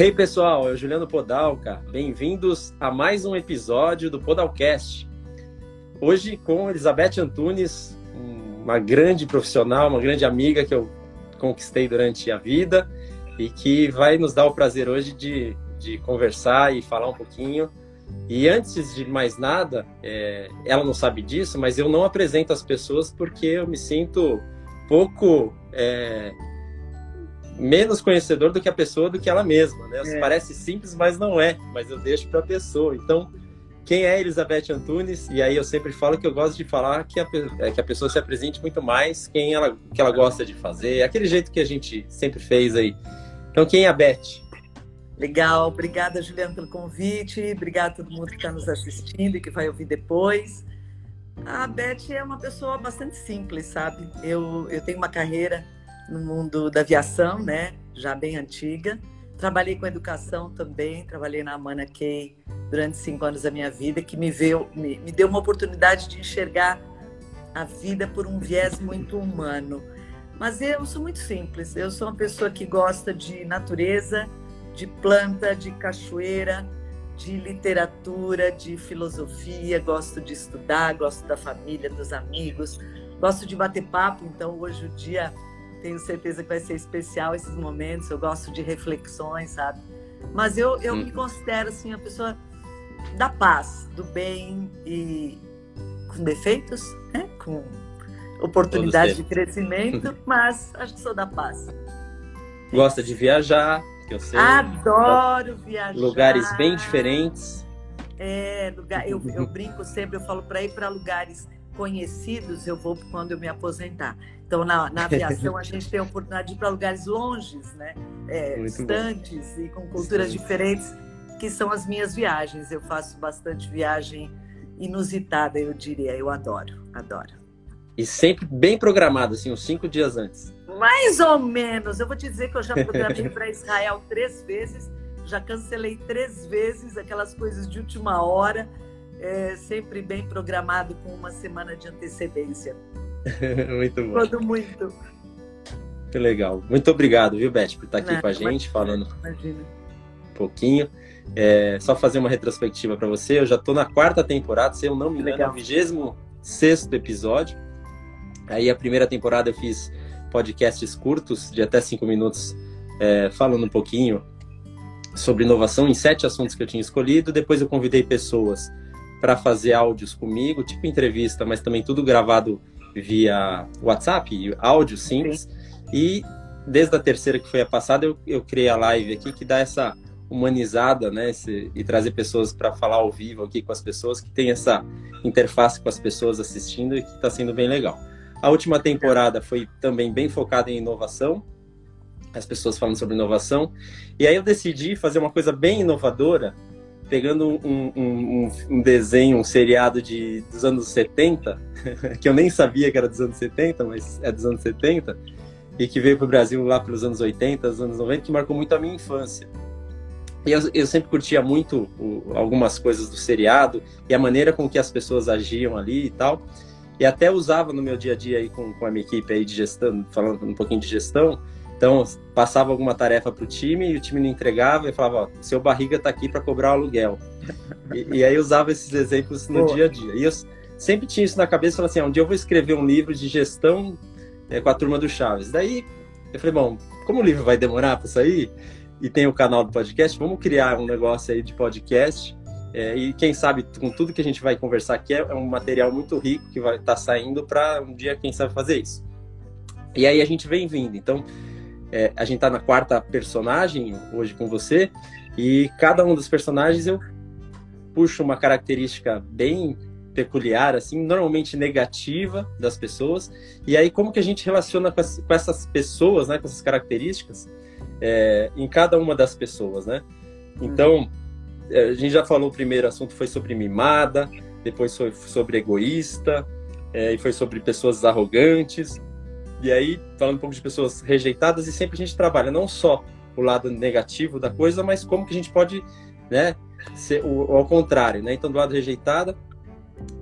Hey pessoal, é o Juliano Podalca. Bem-vindos a mais um episódio do Podalcast. Hoje com Elizabeth Antunes, uma grande profissional, uma grande amiga que eu conquistei durante a vida e que vai nos dar o prazer hoje de, de conversar e falar um pouquinho. E antes de mais nada, é, ela não sabe disso, mas eu não apresento as pessoas porque eu me sinto pouco é, menos conhecedor do que a pessoa do que ela mesma, né? É. Parece simples, mas não é. Mas eu deixo para a pessoa. Então, quem é Elizabeth Antunes? E aí eu sempre falo que eu gosto de falar que a, é, que a pessoa se apresente muito mais quem ela que ela gosta de fazer, aquele jeito que a gente sempre fez aí. Então, quem é a Beth? Legal, obrigada, Juliana, pelo convite. Obrigada a todo mundo que está nos assistindo e que vai ouvir depois. A Beth é uma pessoa bastante simples, sabe? Eu, eu tenho uma carreira no mundo da aviação, né? Já bem antiga. Trabalhei com educação também, trabalhei na Amana Key durante cinco anos da minha vida, que me, veio, me, me deu uma oportunidade de enxergar a vida por um viés muito humano. Mas eu sou muito simples, eu sou uma pessoa que gosta de natureza, de planta, de cachoeira, de literatura, de filosofia, gosto de estudar, gosto da família, dos amigos, gosto de bater papo, então hoje o dia tenho certeza que vai ser especial esses momentos, eu gosto de reflexões, sabe? Mas eu, eu hum. me considero assim uma pessoa da paz, do bem e com defeitos, né? Com oportunidade de crescimento, mas acho que sou da paz. Gosta de viajar, que eu sei. Adoro viajar. Lugares bem diferentes. É, lugar, eu, eu brinco sempre, eu falo para ir para lugares conhecidos, eu vou quando eu me aposentar. Então, na, na aviação, a gente tem a oportunidade de ir para lugares longes, né? É, distantes bom. e com culturas diferentes, que são as minhas viagens. Eu faço bastante viagem inusitada, eu diria. Eu adoro, adoro. E sempre bem programado, assim, uns cinco dias antes. Mais ou menos. Eu vou te dizer que eu já programei para Israel três vezes, já cancelei três vezes aquelas coisas de última hora, é, sempre bem programado com uma semana de antecedência. muito bom. Quando muito. Que legal. Muito obrigado, viu, Beth, por estar aqui Não, com a gente, falando imagina. um pouquinho. É, só fazer uma retrospectiva para você. Eu já estou na quarta temporada, se eu não me engano, é o 26 episódio. Aí a primeira temporada eu fiz podcasts curtos, de até cinco minutos, é, falando um pouquinho sobre inovação em sete assuntos que eu tinha escolhido. Depois eu convidei pessoas para fazer áudios comigo, tipo entrevista, mas também tudo gravado via WhatsApp, áudio simples. Sim. E desde a terceira que foi a passada, eu, eu criei a live aqui que dá essa humanizada, né? Esse, e trazer pessoas para falar ao vivo aqui com as pessoas, que tem essa interface com as pessoas assistindo e que está sendo bem legal. A última temporada foi também bem focada em inovação, as pessoas falando sobre inovação. E aí eu decidi fazer uma coisa bem inovadora, pegando um, um, um, desenho, um seriado de, dos anos 70, que eu nem sabia que era dos anos 70, mas é dos anos 70, e que veio para o Brasil lá pelos anos 80, os anos 90, que marcou muito a minha infância. E eu, eu sempre curtia muito o, algumas coisas do seriado e a maneira com que as pessoas agiam ali e tal e até usava no meu dia a dia aí com, com a minha equipe aí de gestão, falando um pouquinho de gestão. Então, passava alguma tarefa para o time e o time não entregava e falava, ó, seu barriga está aqui para cobrar o aluguel. e, e, aí usava esses exemplos no Pô. dia a dia. E eu sempre tinha isso na cabeça, falava assim, ah, um dia eu vou escrever um livro de gestão é, com a turma do Chaves. Daí eu falei, bom, como o livro vai demorar para sair e tem o canal do podcast, vamos criar um negócio aí de podcast é, e quem sabe, com tudo que a gente vai conversar aqui, é, um material muito rico que vai estar tá saindo para um dia, quem sabe, fazer isso. E aí a gente vem vindo. Então, é, a gente está na quarta personagem hoje com você, e cada um dos personagens eu puxo uma característica bem peculiar, assim, normalmente negativa das pessoas. E aí, como que a gente relaciona com, as, com essas pessoas, né, com essas características, é, em cada uma das pessoas, né? Então, é, a gente já falou, o primeiro assunto foi sobre mimada, depois foi sobre egoísta, é, e foi sobre pessoas arrogantes. E aí, falando um pouco de pessoas rejeitadas, e sempre a gente trabalha não só o lado negativo da coisa, mas como que a gente pode, né, ser o, ao contrário, né? Então, do lado rejeitada,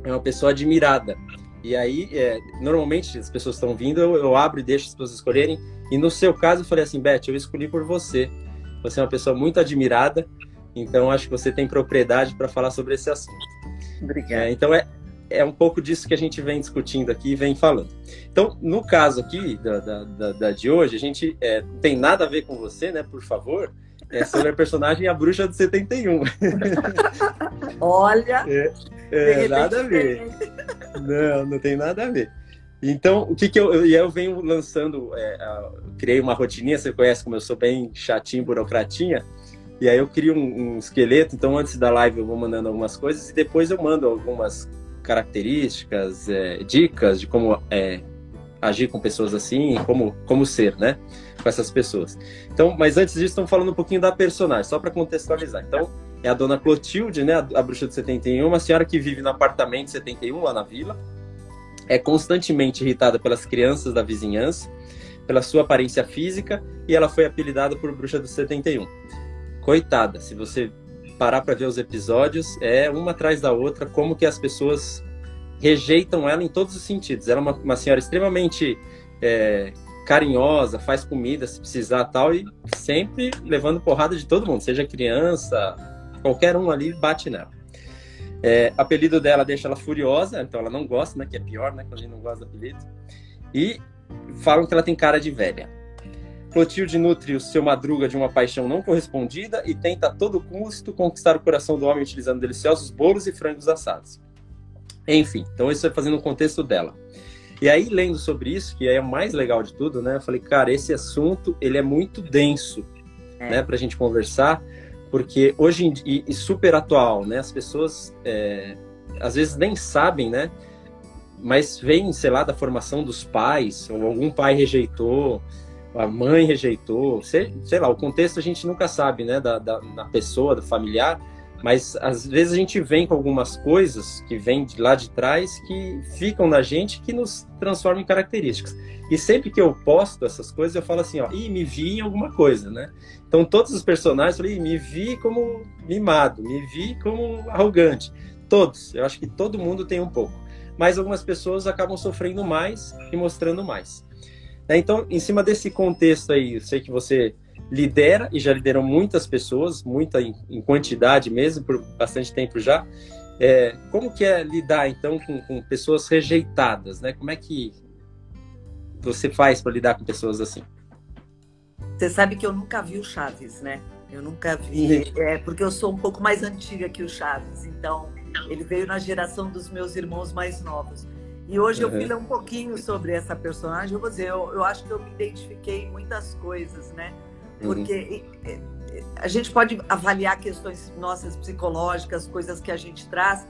é uma pessoa admirada. E aí, é, normalmente, as pessoas estão vindo, eu, eu abro e deixo as pessoas escolherem. E no seu caso, eu falei assim, Beth, eu escolhi por você Você é uma pessoa muito admirada, então acho que você tem propriedade para falar sobre esse assunto. Obrigada. É, então é, é um pouco disso que a gente vem discutindo aqui e vem falando. Então, no caso aqui da, da, da, de hoje, a gente é, não tem nada a ver com você, né? Por favor. É sobre a personagem A Bruxa do 71. Olha! É, é nada a ver. Não, não tem nada a ver. Então, o que que eu... E eu venho lançando... É, criei uma rotininha, você conhece como eu sou bem chatinho, burocratinha. E aí eu crio um, um, esqueleto, então antes da live eu vou mandando algumas coisas e depois eu mando algumas características, é, dicas de como é, agir com pessoas assim, como, como ser, né? Com essas pessoas. Então, mas antes disso, estamos falando um pouquinho da personagem, só para contextualizar. Então, é a dona Clotilde, né? A, a bruxa de 71, uma senhora que vive no apartamento 71, lá na vila. É constantemente irritada pelas crianças da vizinhança, pela sua aparência física, e ela foi apelidada por bruxa do 71. Coitada, se você parar para ver os episódios, é uma atrás da outra, como que as pessoas rejeitam ela em todos os sentidos. Ela é uma, uma senhora extremamente é, carinhosa, faz comida se precisar tal, e sempre levando porrada de todo mundo, seja criança, qualquer um ali bate nela. É, apelido dela deixa ela furiosa, então ela não gosta, né? Que é pior, né? Quando a gente não gosta do apelido. E falam que ela tem cara de velha. Clotilde nutre o seu madruga de uma paixão não correspondida e tenta a todo custo conquistar o coração do homem utilizando deliciosos bolos e frangos assados. Enfim, então isso é fazendo o contexto dela. E aí, lendo sobre isso, que é o mais legal de tudo, né? Eu falei, cara, esse assunto, ele é muito denso, é. né? Pra gente conversar, porque hoje em dia, e super atual, né? As pessoas, é, às vezes nem sabem, né? Mas vem, sei lá, da formação dos pais, ou algum pai rejeitou, a mãe rejeitou, sei, sei lá, o contexto a gente nunca sabe, né, da, da, pessoa, do familiar, mas às vezes a gente vem com algumas coisas que vêm de lá de trás que ficam na gente que nos transformam em características. E sempre que eu posto essas coisas, eu falo assim, ó, ih, me vi em alguma coisa, né? Então todos os personagens, eu falei, me vi como mimado, me vi como arrogante. Todos, eu acho que todo mundo tem um pouco. Mas algumas pessoas acabam sofrendo mais e mostrando mais. Né? Então, em cima desse contexto aí, eu sei que você lidera e já liderou muitas pessoas, muita em, em quantidade mesmo, por bastante tempo já. É, como que é lidar então com, com, pessoas rejeitadas, né? Como é que você faz para lidar com pessoas assim? Você sabe que eu nunca vi o Chaves, né? Eu nunca vi, é, porque eu sou um pouco mais antiga que o Chaves, então ele veio na geração dos meus irmãos mais novos. E hoje uhum. eu fui ler um pouquinho sobre essa personagem. Eu vou dizer, eu, eu acho que eu me identifiquei em muitas coisas, né? Uhum. Porque uhum. a gente pode avaliar questões nossas psicológicas, coisas que a gente traz,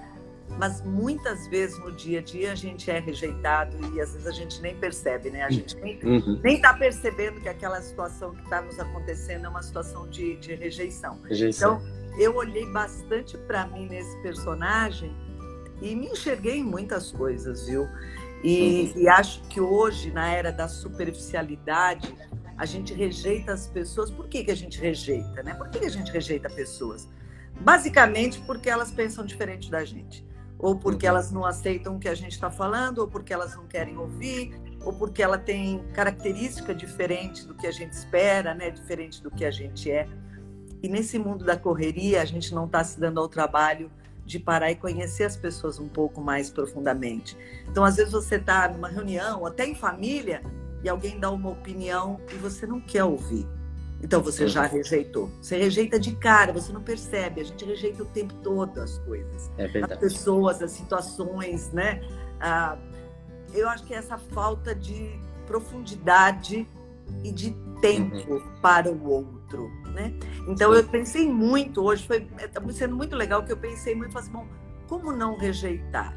mas muitas vezes no dia a dia a gente é rejeitado e às vezes a gente nem percebe, né? A gente nem, uhum. nem tá percebendo que aquela situação que está nos acontecendo é uma situação de, de rejeição. rejeição. Então, eu olhei bastante para mim nesse personagem e me enxerguei em muitas coisas, viu? E, e, acho que hoje, na era da superficialidade, a gente rejeita as pessoas. Por que, que a gente rejeita, né? Por que, que a gente rejeita pessoas? Basicamente porque elas pensam diferente da gente. Ou porque uhum. elas não aceitam o que a gente está falando, ou porque elas não querem ouvir, ou porque ela tem característica diferente do que a gente espera, né? Diferente do que a gente é. E nesse mundo da correria, a gente não está se dando ao trabalho de parar e conhecer as pessoas um pouco mais profundamente. Então, às vezes você está numa reunião, até em família, e alguém dá uma opinião e você não quer ouvir. Então você já rejeitou. Você rejeita de cara, você não percebe. A gente rejeita o tempo todo as coisas. É as pessoas, as situações, né? Ah, eu acho que é essa falta de profundidade e de tempo uhum. para o outro, né? Então eu pensei muito hoje, foi está sendo muito legal que eu pensei muito, falei assim, bom, como não rejeitar?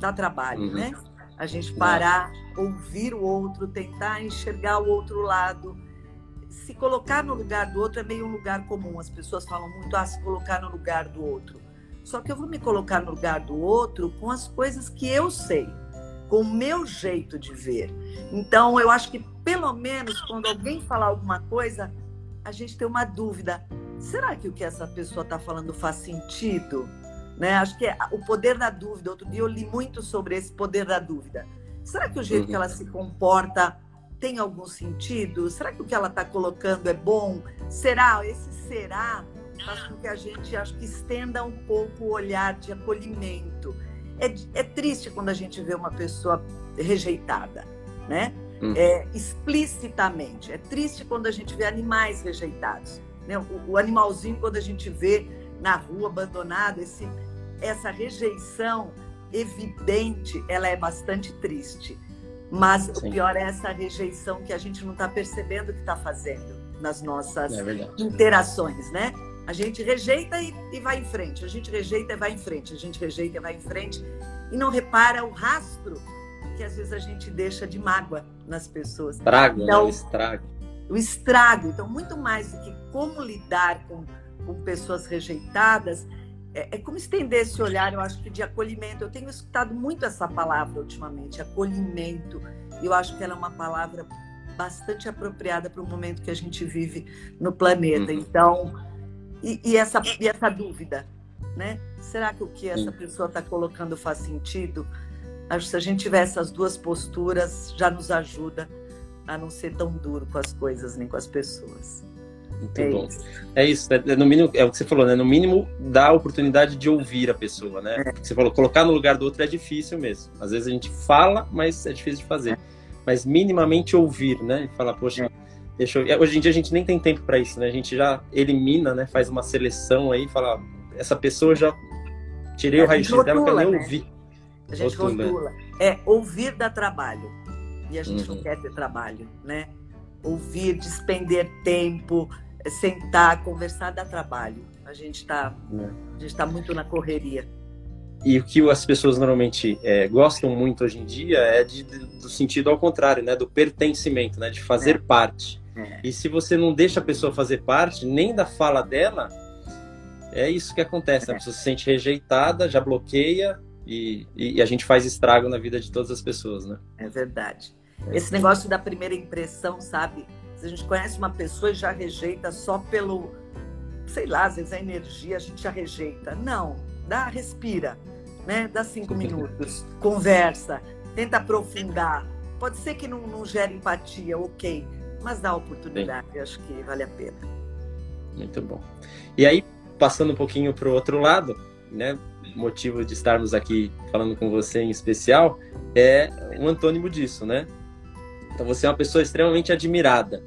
Dá trabalho, uhum. né? A gente parar, ouvir o outro, tentar enxergar o outro lado, se colocar no lugar do outro é meio um lugar comum. As pessoas falam muito, ah, se colocar no lugar do outro. Só que eu vou me colocar no lugar do outro com as coisas que eu sei, com o meu jeito de ver. Então, eu acho que pelo menos quando alguém falar alguma coisa, a gente tem uma dúvida. Será que o que essa pessoa está falando faz sentido? Né? Acho que é o poder da dúvida. Outro dia eu li muito sobre esse poder da dúvida. Será que o jeito uhum. que ela se comporta tem algum sentido? Será que o que ela está colocando é bom? Será? Esse será faz com que a gente, acho que, estenda um pouco o olhar de acolhimento. É, é triste quando a gente vê uma pessoa rejeitada, né? Hum. É, explicitamente. É triste quando a gente vê animais rejeitados. Né? O, o animalzinho, quando a gente vê na rua abandonado, esse, essa rejeição evidente, ela é bastante triste. Mas Sim. o pior é essa rejeição que a gente não está percebendo que está fazendo nas nossas é interações, né? A gente rejeita e, e, vai em frente, a gente rejeita e vai em frente, a gente rejeita e vai em frente e não repara o rastro que às vezes a gente deixa de mágoa nas pessoas. Estrago, né? então, né? o estrago. O estrago. Então, muito mais do que como lidar com, com pessoas rejeitadas, é, é, como estender esse olhar, eu acho que de acolhimento. Eu tenho escutado muito essa palavra ultimamente, acolhimento. Eu acho que ela é uma palavra bastante apropriada para o momento que a gente vive no planeta. Uhum. Então, e, e, essa, e essa dúvida, né? Será que o que essa pessoa está colocando faz sentido? Acho que se a gente tiver essas duas posturas, já nos ajuda a não ser tão duro com as coisas nem com as pessoas. Muito é bom. Isso. É isso, né? no mínimo, é o que você falou, né? No mínimo, dá a oportunidade de ouvir a pessoa, né? É. Você falou, colocar no lugar do outro é difícil mesmo. Às vezes a gente fala, mas é difícil de fazer. É. Mas minimamente ouvir, né? E falar, poxa, é. Deixa eu... Hoje em dia a gente nem tem tempo para isso, né? A gente já elimina, né? Faz uma seleção aí, fala, essa pessoa já tirei o raio-x dela, que eu nem né? ouvi. A gente rotula. rotula. É, ouvir dá trabalho. E a gente uhum. não quer ter trabalho, né? Ouvir, despender tempo, sentar, conversar dá trabalho. A gente está é. tá muito na correria. E o que as pessoas normalmente é, gostam muito hoje em dia é de, do sentido ao contrário, né? Do pertencimento, né? De fazer é. parte. É. E se você não deixa a pessoa fazer parte, nem da fala dela, é isso que acontece. Né? A pessoa se sente rejeitada, já bloqueia e, e, a gente faz estrago na vida de todas as pessoas, né? É verdade. Esse negócio da primeira impressão, sabe? Se a gente conhece uma pessoa e já rejeita só pelo, sei lá, às vezes a energia a gente já rejeita. Não, dá, respira, né? Dá cinco minutos, conversa, tenta aprofundar. Pode ser que não, não gere empatia, ok, mas dá oportunidade, Sim. acho que vale a pena. Muito bom. E aí, passando um pouquinho para o outro lado, né? motivo de estarmos aqui falando com você em especial é um antônimo disso, né? Então você é uma pessoa extremamente admirada,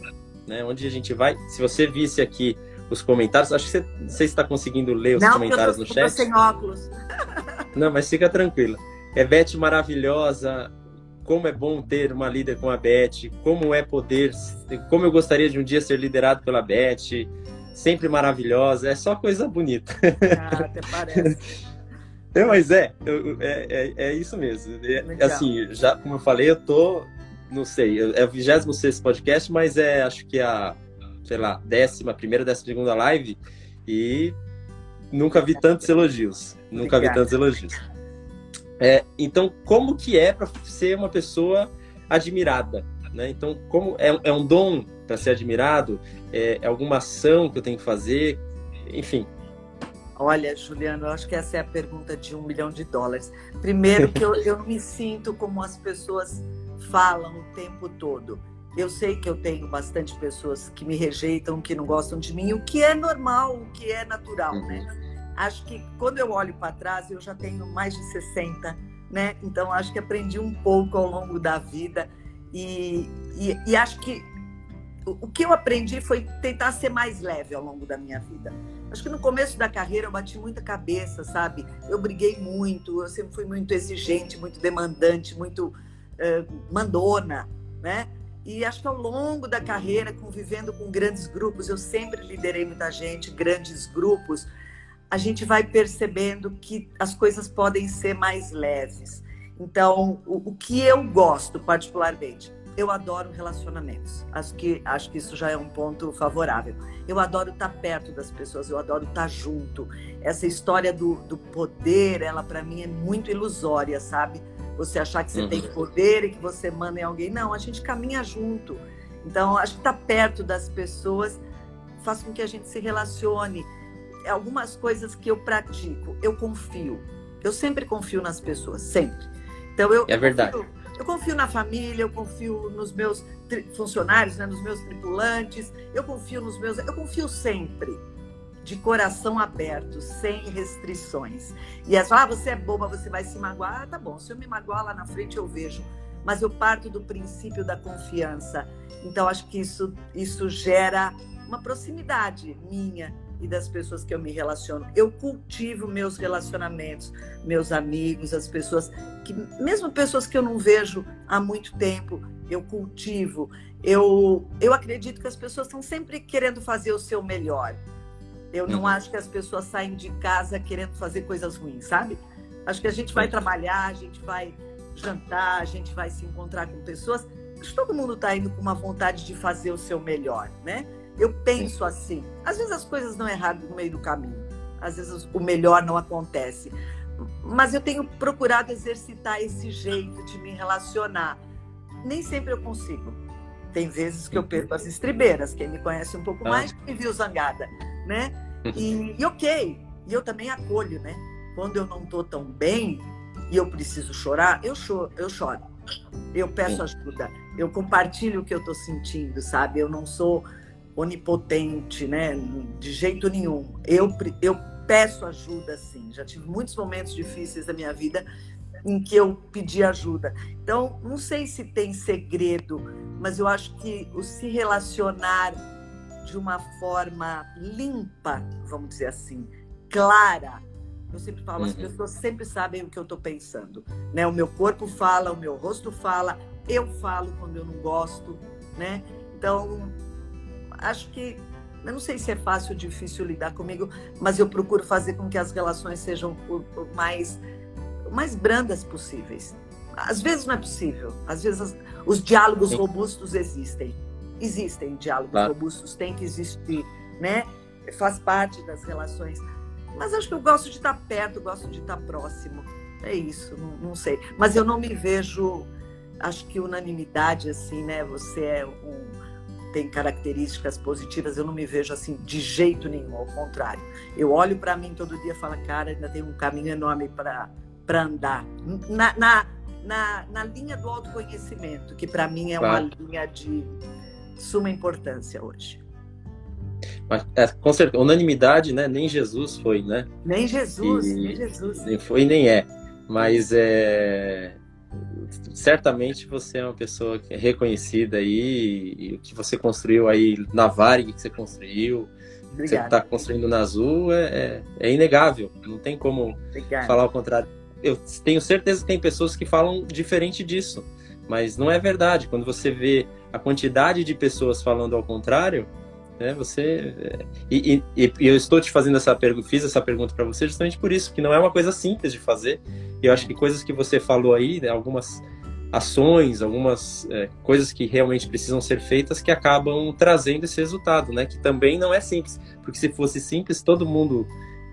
né? Onde a gente vai, se você visse aqui os comentários, acho que você, você está conseguindo ler os Não, comentários eu tô, no chat. Não, sem óculos. Não, mas fica tranquila. É Beth maravilhosa. Como é bom ter uma líder como a Beth. Como é poder. Como eu gostaria de um dia ser liderado pela Beth. Sempre maravilhosa. É só coisa bonita. Ah, até parece. É, mas é, é, é, é, isso mesmo. É, assim, já como eu falei, eu tô não sei, é o 26 podcast, mas é acho que a, sei lá, décima primeira, décima segunda live e nunca vi tantos elogios. Nunca vi tantos elogios. É, então, como que é para ser uma pessoa admirada? Né? Então, como é, é um dom para ser admirado? É, é, alguma ação que eu tenho que fazer? Enfim. Olha, Juliano, eu acho que essa é a pergunta de um milhão de dólares. Primeiro, que eu, eu me sinto como as pessoas falam o tempo todo. Eu sei que eu tenho bastante pessoas que me rejeitam, que não gostam de mim, o que é normal, o que é natural, né? Acho que quando eu olho para trás, eu já tenho mais de 60, né? Então acho que aprendi um pouco ao longo da vida e, e, e acho que o, que eu aprendi foi tentar ser mais leve ao longo da minha vida. Acho que no começo da carreira eu bati muita cabeça, sabe? Eu briguei muito, eu sempre fui muito exigente, muito demandante, muito mandona, né? E acho que ao longo da carreira, convivendo com grandes grupos, eu sempre liderei muita gente, grandes grupos, a gente vai percebendo que as coisas podem ser mais leves. Então, o, o que eu gosto particularmente, eu adoro relacionamentos. Acho que, acho que isso já é um ponto favorável. Eu adoro estar perto das pessoas, eu adoro estar junto. Essa história do, do poder, ela para mim é muito ilusória, sabe? você achar que você uhum. tem poder e que você manda em alguém. Não, a gente caminha junto. Então, acho que estar tá perto das pessoas faz com que a gente se relacione. Algumas coisas que eu pratico, eu confio. Eu sempre confio nas pessoas, sempre. Então, eu, é verdade. Confio, Eu confio na família, eu confio nos meus funcionários, né, nos meus tripulantes, eu confio nos meus. Eu confio sempre, de coração aberto, sem restrições. E é só, ah, você é boba, você vai se magoar. Ah, tá bom, se eu me magoar lá na frente eu vejo. Mas eu parto do princípio da confiança. Então, acho que isso, isso gera uma proximidade minha e das pessoas que eu me relaciono. Eu cultivo meus relacionamentos, meus amigos, as pessoas que, mesmo pessoas que eu não vejo há muito tempo, eu cultivo. Eu, eu acredito que as pessoas estão sempre querendo fazer o seu melhor. Eu não uhum. acho que as pessoas saem de casa querendo fazer coisas ruins, sabe? Acho que a gente vai trabalhar, a gente vai jantar, a gente vai se encontrar com pessoas. Acho que todo mundo está indo com uma vontade de fazer o seu melhor, né? Eu penso assim. Às vezes as coisas não errado no meio do caminho. Às vezes o melhor não acontece. Mas eu tenho procurado exercitar esse jeito de me relacionar. Nem sempre eu consigo. Tem vezes que eu perco as estribeiras. Quem me conhece um pouco ah. mais me viu zangada, né? E, e ok. E eu também acolho, né? Quando eu não tô tão bem e eu preciso chorar, eu choro. Eu choro. Eu peço ajuda. Eu compartilho o que eu estou sentindo, sabe? Eu não sou onipotente, né? De jeito nenhum. Eu, eu peço ajuda, sim. Já tive muitos momentos difíceis da minha vida em que eu pedi ajuda. Então, não sei se tem segredo, mas eu acho que o se relacionar de uma forma limpa, vamos dizer assim, clara. Eu sempre falo, uhum. as pessoas sempre sabem o que eu estou pensando. Né? O meu corpo fala, o meu rosto fala, eu falo quando eu não gosto, né? Então, acho que eu não sei se é fácil ou difícil lidar comigo, mas eu procuro fazer com que as relações sejam o, mais, mais brandas possíveis. Às vezes não é possível, às vezes as, os diálogos Sim. robustos existem. Existem diálogos claro. robustos, tem que existir, né? Faz parte das relações. Mas acho que eu gosto de estar perto, gosto de estar próximo. É isso, não, não sei. Mas eu não me vejo, acho que unanimidade, assim, né? Você é um tem características positivas, eu não me vejo assim de jeito nenhum, ao contrário. Eu olho para mim todo dia e falo, cara, ainda tem um caminho enorme para andar. Na, na, na, na, linha do autoconhecimento, que para mim é claro. uma linha de suma importância hoje. Mas, é, com certeza, unanimidade, né? Nem Jesus foi, né? Nem Jesus, e, nem Jesus. Nem foi nem é. Mas é, certamente você é uma pessoa que é reconhecida aí, e o que você construiu aí na Varig, que você construiu, que você está construindo na Azul, é, é, é, inegável, não tem como falar o contrário. Eu tenho certeza que tem pessoas que falam diferente disso, mas não é verdade. Quando você vê a quantidade de pessoas falando ao contrário, né, você é, e, e, e eu estou te fazendo essa pergunta, fiz essa pergunta para você justamente por isso, que não é uma coisa simples de fazer. E eu acho que coisas que você falou aí, né, algumas ações, algumas é, coisas que realmente precisam ser feitas que acabam trazendo esse resultado, né? Que também não é simples, porque se fosse simples todo mundo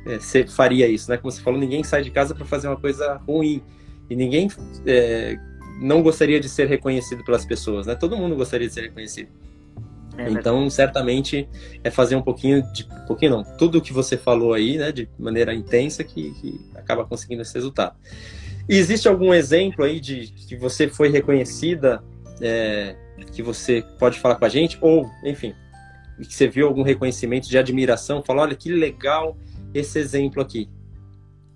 é, faria isso, né? Como você falou, ninguém sai de casa para fazer uma coisa ruim e ninguém é, não gostaria de ser reconhecido pelas pessoas, né? Todo mundo gostaria de ser reconhecido. É então, certamente é fazer um pouquinho de um pouquinho não, tudo o que você falou aí, né, de maneira intensa que, que acaba conseguindo esse resultado. E existe algum exemplo aí de que você foi reconhecida, é, que você pode falar com a gente, ou, enfim, que você viu algum reconhecimento de admiração, falou, olha que legal esse exemplo aqui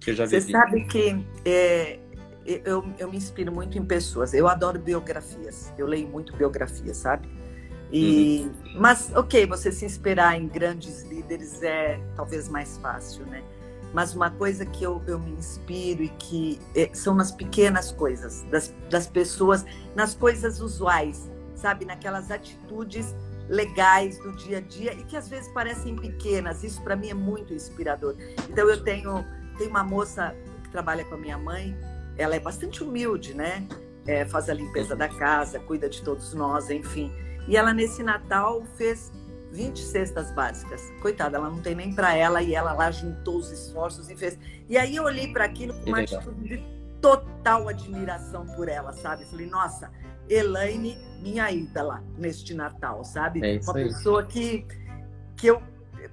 que eu já vi. Você sabe que é, eu, eu me inspiro muito em pessoas. Eu adoro biografias. Eu leio muito biografias, sabe? E, uhum. Mas, ok, você se inspirar em grandes líderes é talvez mais fácil, né? Mas uma coisa que eu, eu me inspiro e que é, são nas pequenas coisas, das, das pessoas, nas coisas usuais, sabe? Naquelas atitudes legais do dia a dia e que às vezes parecem pequenas. Isso para mim é muito inspirador. Então eu tenho, tenho uma moça que trabalha com a minha mãe, ela é bastante humilde, né? É, faz a limpeza da casa, cuida de todos nós, enfim. E ela, nesse Natal, fez 20 cestas básicas. Coitada, ela não tem nem para ela e ela lá juntou os esforços e fez. E aí eu olhei para aquilo com uma atitude de total admiração por ela, sabe? Falei, nossa, Elaine, minha ídola neste Natal, sabe? É uma pessoa que, que eu,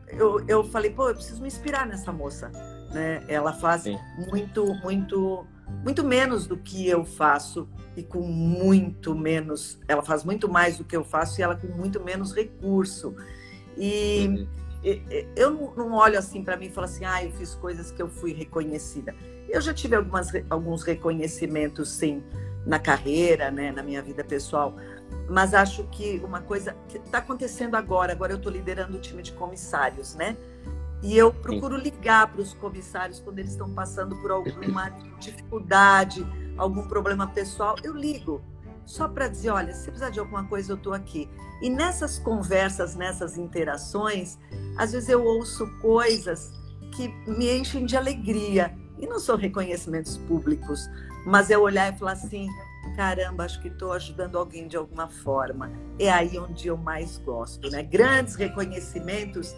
eu, eu falei, pô, eu preciso me inspirar nessa moça. Né? Ela faz Sim. muito, muito muito menos do que eu faço e com muito menos. Ela faz muito mais do que eu faço e ela com muito menos recurso. E uhum. eu não olho assim para mim e falo assim, ah, eu fiz coisas que eu fui reconhecida. Eu já tive algumas, alguns reconhecimentos, sim, na carreira, né, na minha vida pessoal. Mas acho que uma coisa que está acontecendo agora, agora eu estou liderando o time de comissários, né? E eu procuro ligar para os comissários quando eles estão passando por alguma dificuldade, algum problema pessoal. Eu ligo só para dizer: olha, se precisar de alguma coisa, eu estou aqui. E nessas conversas, nessas interações, às vezes eu ouço coisas que me enchem de alegria. E não são reconhecimentos públicos, mas é olhar e falar assim: caramba, acho que estou ajudando alguém de alguma forma. É aí onde eu mais gosto, né? Grandes reconhecimentos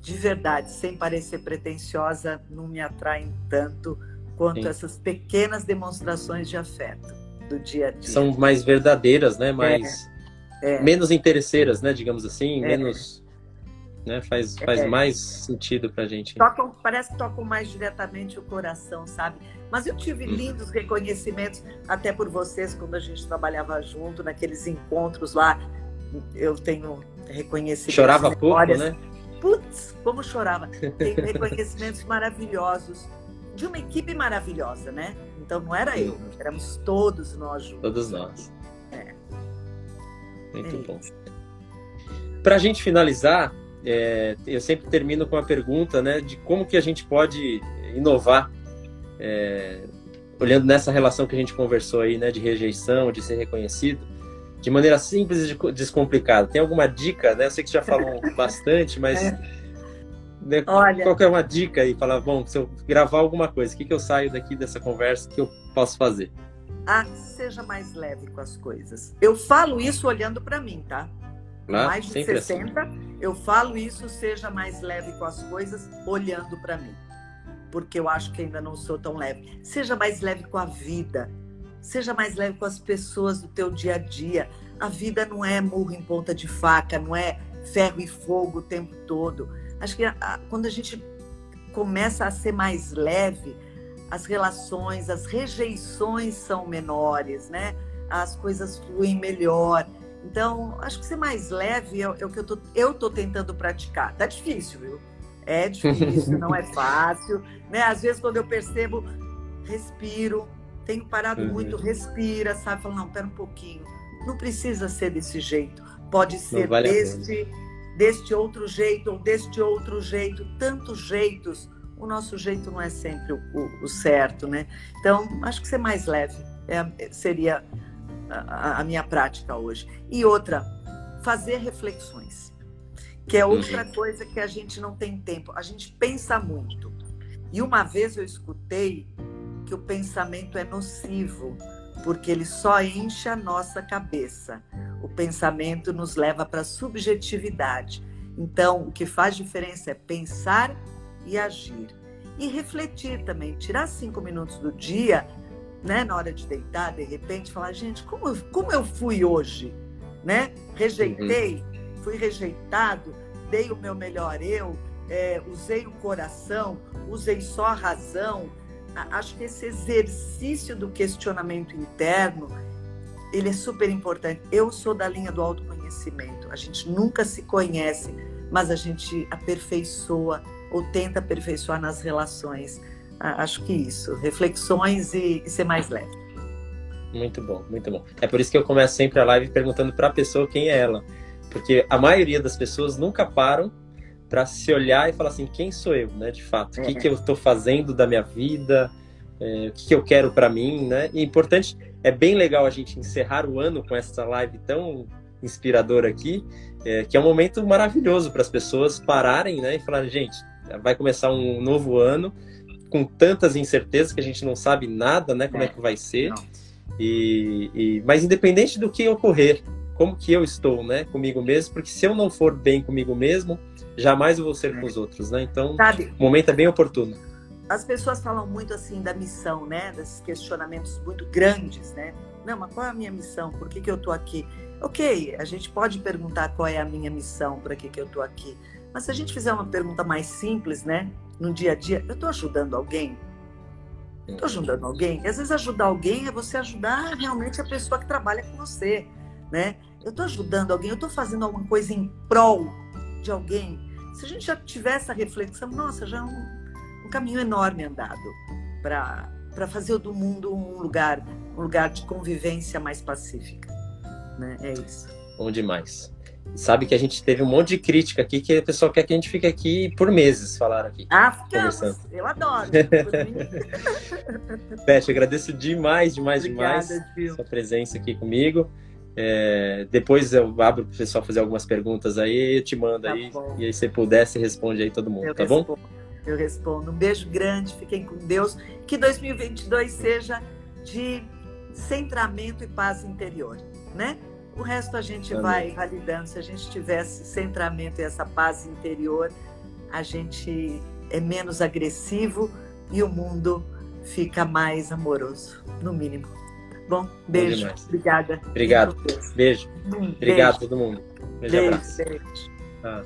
de verdade, sem parecer pretensiosa, não me atraem tanto quanto Sim. essas pequenas demonstrações de afeto do dia a dia. São mais verdadeiras, né? Mais é, é. menos interesseiras, né? Digamos assim, é. menos né? Faz, faz é. mais sentido pra gente. Tocam, parece que tocam mais diretamente o coração, sabe? Mas eu tive uhum. lindos reconhecimentos, até por vocês, quando a gente trabalhava junto, naqueles encontros lá. Eu tenho reconhecimentos. Chorava pouco, né? Putz, como chorava. Tem reconhecimentos maravilhosos de uma equipe maravilhosa, né? Então não era eu, éramos todos nós juntos. Todos nós. É. Muito é bom. Para a gente finalizar, é, eu sempre termino com a pergunta, né, de como que a gente pode inovar, é, olhando nessa relação que a gente conversou aí, né, de rejeição, de ser reconhecido de maneira simples e descomplicada. Tem alguma dica, né? Eu sei que já falou bastante, mas é. né, Olha, qual é uma dica aí? Falar, bom, se eu gravar alguma coisa, o que, que eu saio daqui dessa conversa que eu posso fazer? Ah, seja mais leve com as coisas. Eu falo isso olhando para mim, tá? Ah, mais de 60, assim. eu falo isso, seja mais leve com as coisas, olhando para mim. Porque eu acho que ainda não sou tão leve. Seja mais leve com a vida Seja mais leve com as pessoas do teu dia a dia. A vida não é murro em ponta de faca, não é ferro e fogo o tempo todo. Acho que a, quando a gente começa a ser mais leve, as relações, as rejeições são menores, né? As coisas fluem melhor. Então, acho que ser mais leve é, é o que eu tô, eu tô tentando praticar. Tá difícil, viu? É difícil, não é fácil, né? Às vezes quando eu percebo, respiro, tenho parado uhum. muito, respira, sabe? Fala, não, pera um pouquinho. Não precisa ser desse jeito. Pode ser vale deste, deste outro jeito ou deste outro jeito. Tantos jeitos. O nosso jeito não é sempre o, o, o certo, né? Então, acho que ser mais leve é, seria a, a, minha prática hoje. E outra, fazer reflexões, que é outra uhum. coisa que a gente não tem tempo. A gente pensa muito. E uma vez eu escutei que o pensamento é nocivo, porque ele só enche a nossa cabeça. O pensamento nos leva para a subjetividade. Então, o que faz diferença é pensar e agir. E refletir também, tirar cinco minutos do dia, né, na hora de deitar, de repente, falar, gente, como, como eu fui hoje? Né? Rejeitei, uhum. fui rejeitado, dei o meu melhor eu, é, usei o coração, usei só a razão, acho que esse exercício do questionamento interno, ele é super importante. Eu sou da linha do autoconhecimento. A gente nunca se conhece, mas a gente aperfeiçoa ou tenta aperfeiçoar nas relações. Acho que isso, reflexões e, e ser mais leve. Muito bom, muito bom. É por isso que eu começo sempre a live perguntando para a pessoa quem é ela, porque a maioria das pessoas nunca param para se olhar e falar assim, quem sou eu, né, de fato? O que, que eu estou fazendo da minha vida? É, o que, que eu quero para mim, né? E é importante, é bem legal a gente encerrar o ano com essa live tão inspiradora aqui, é, que é um momento maravilhoso para as pessoas pararem, né, e falar, gente, vai começar um novo ano com tantas incertezas que a gente não sabe nada, né, como é, é que vai ser. E, e, mas independente do que ocorrer, como que eu estou, né, comigo mesmo, porque se eu não for bem comigo mesmo, jamais eu vou ser com os outros, né? Então, Sabe, o momento é bem oportuno. As pessoas falam muito assim da missão, né? Desses questionamentos muito grandes, né? Não, mas qual é a minha missão? Por que, que eu estou aqui? Ok, a gente pode perguntar qual é a minha missão, para que, que eu estou aqui. Mas se a gente fizer uma pergunta mais simples, né? No dia a dia, eu estou ajudando alguém? Estou ajudando alguém? E às vezes ajudar alguém é você ajudar realmente a pessoa que trabalha com você, né? Eu estou ajudando alguém, eu estou fazendo alguma coisa em prol de alguém. Se a gente já tiver essa reflexão, nossa, já é um, um caminho enorme andado para fazer do mundo um lugar, um lugar de convivência mais pacífica. Né? É isso. Bom demais. Sabe que a gente teve um monte de crítica aqui que o pessoal quer que a gente fique aqui por meses, falaram aqui. Ah, ficamos. Eu adoro. Beth, agradeço demais, demais, Obrigada, demais sua presença aqui comigo. É, depois eu abro para o pessoal fazer algumas perguntas aí, eu te mando tá aí. Bom. E aí, se puder, você responde aí todo mundo, eu tá respondo, bom? Eu respondo. Um beijo grande, fiquem com Deus. Que 2022 seja de centramento e paz interior, né? O resto a gente Amém. vai validando. Se a gente tivesse centramento e essa paz interior, a gente é menos agressivo e o mundo fica mais amoroso, no mínimo. Bom, beijo. Bom Obrigada. Obrigado. Beijo. Obrigado beijo. todo mundo. Beijo, beijo abraço. Beijo. Ah.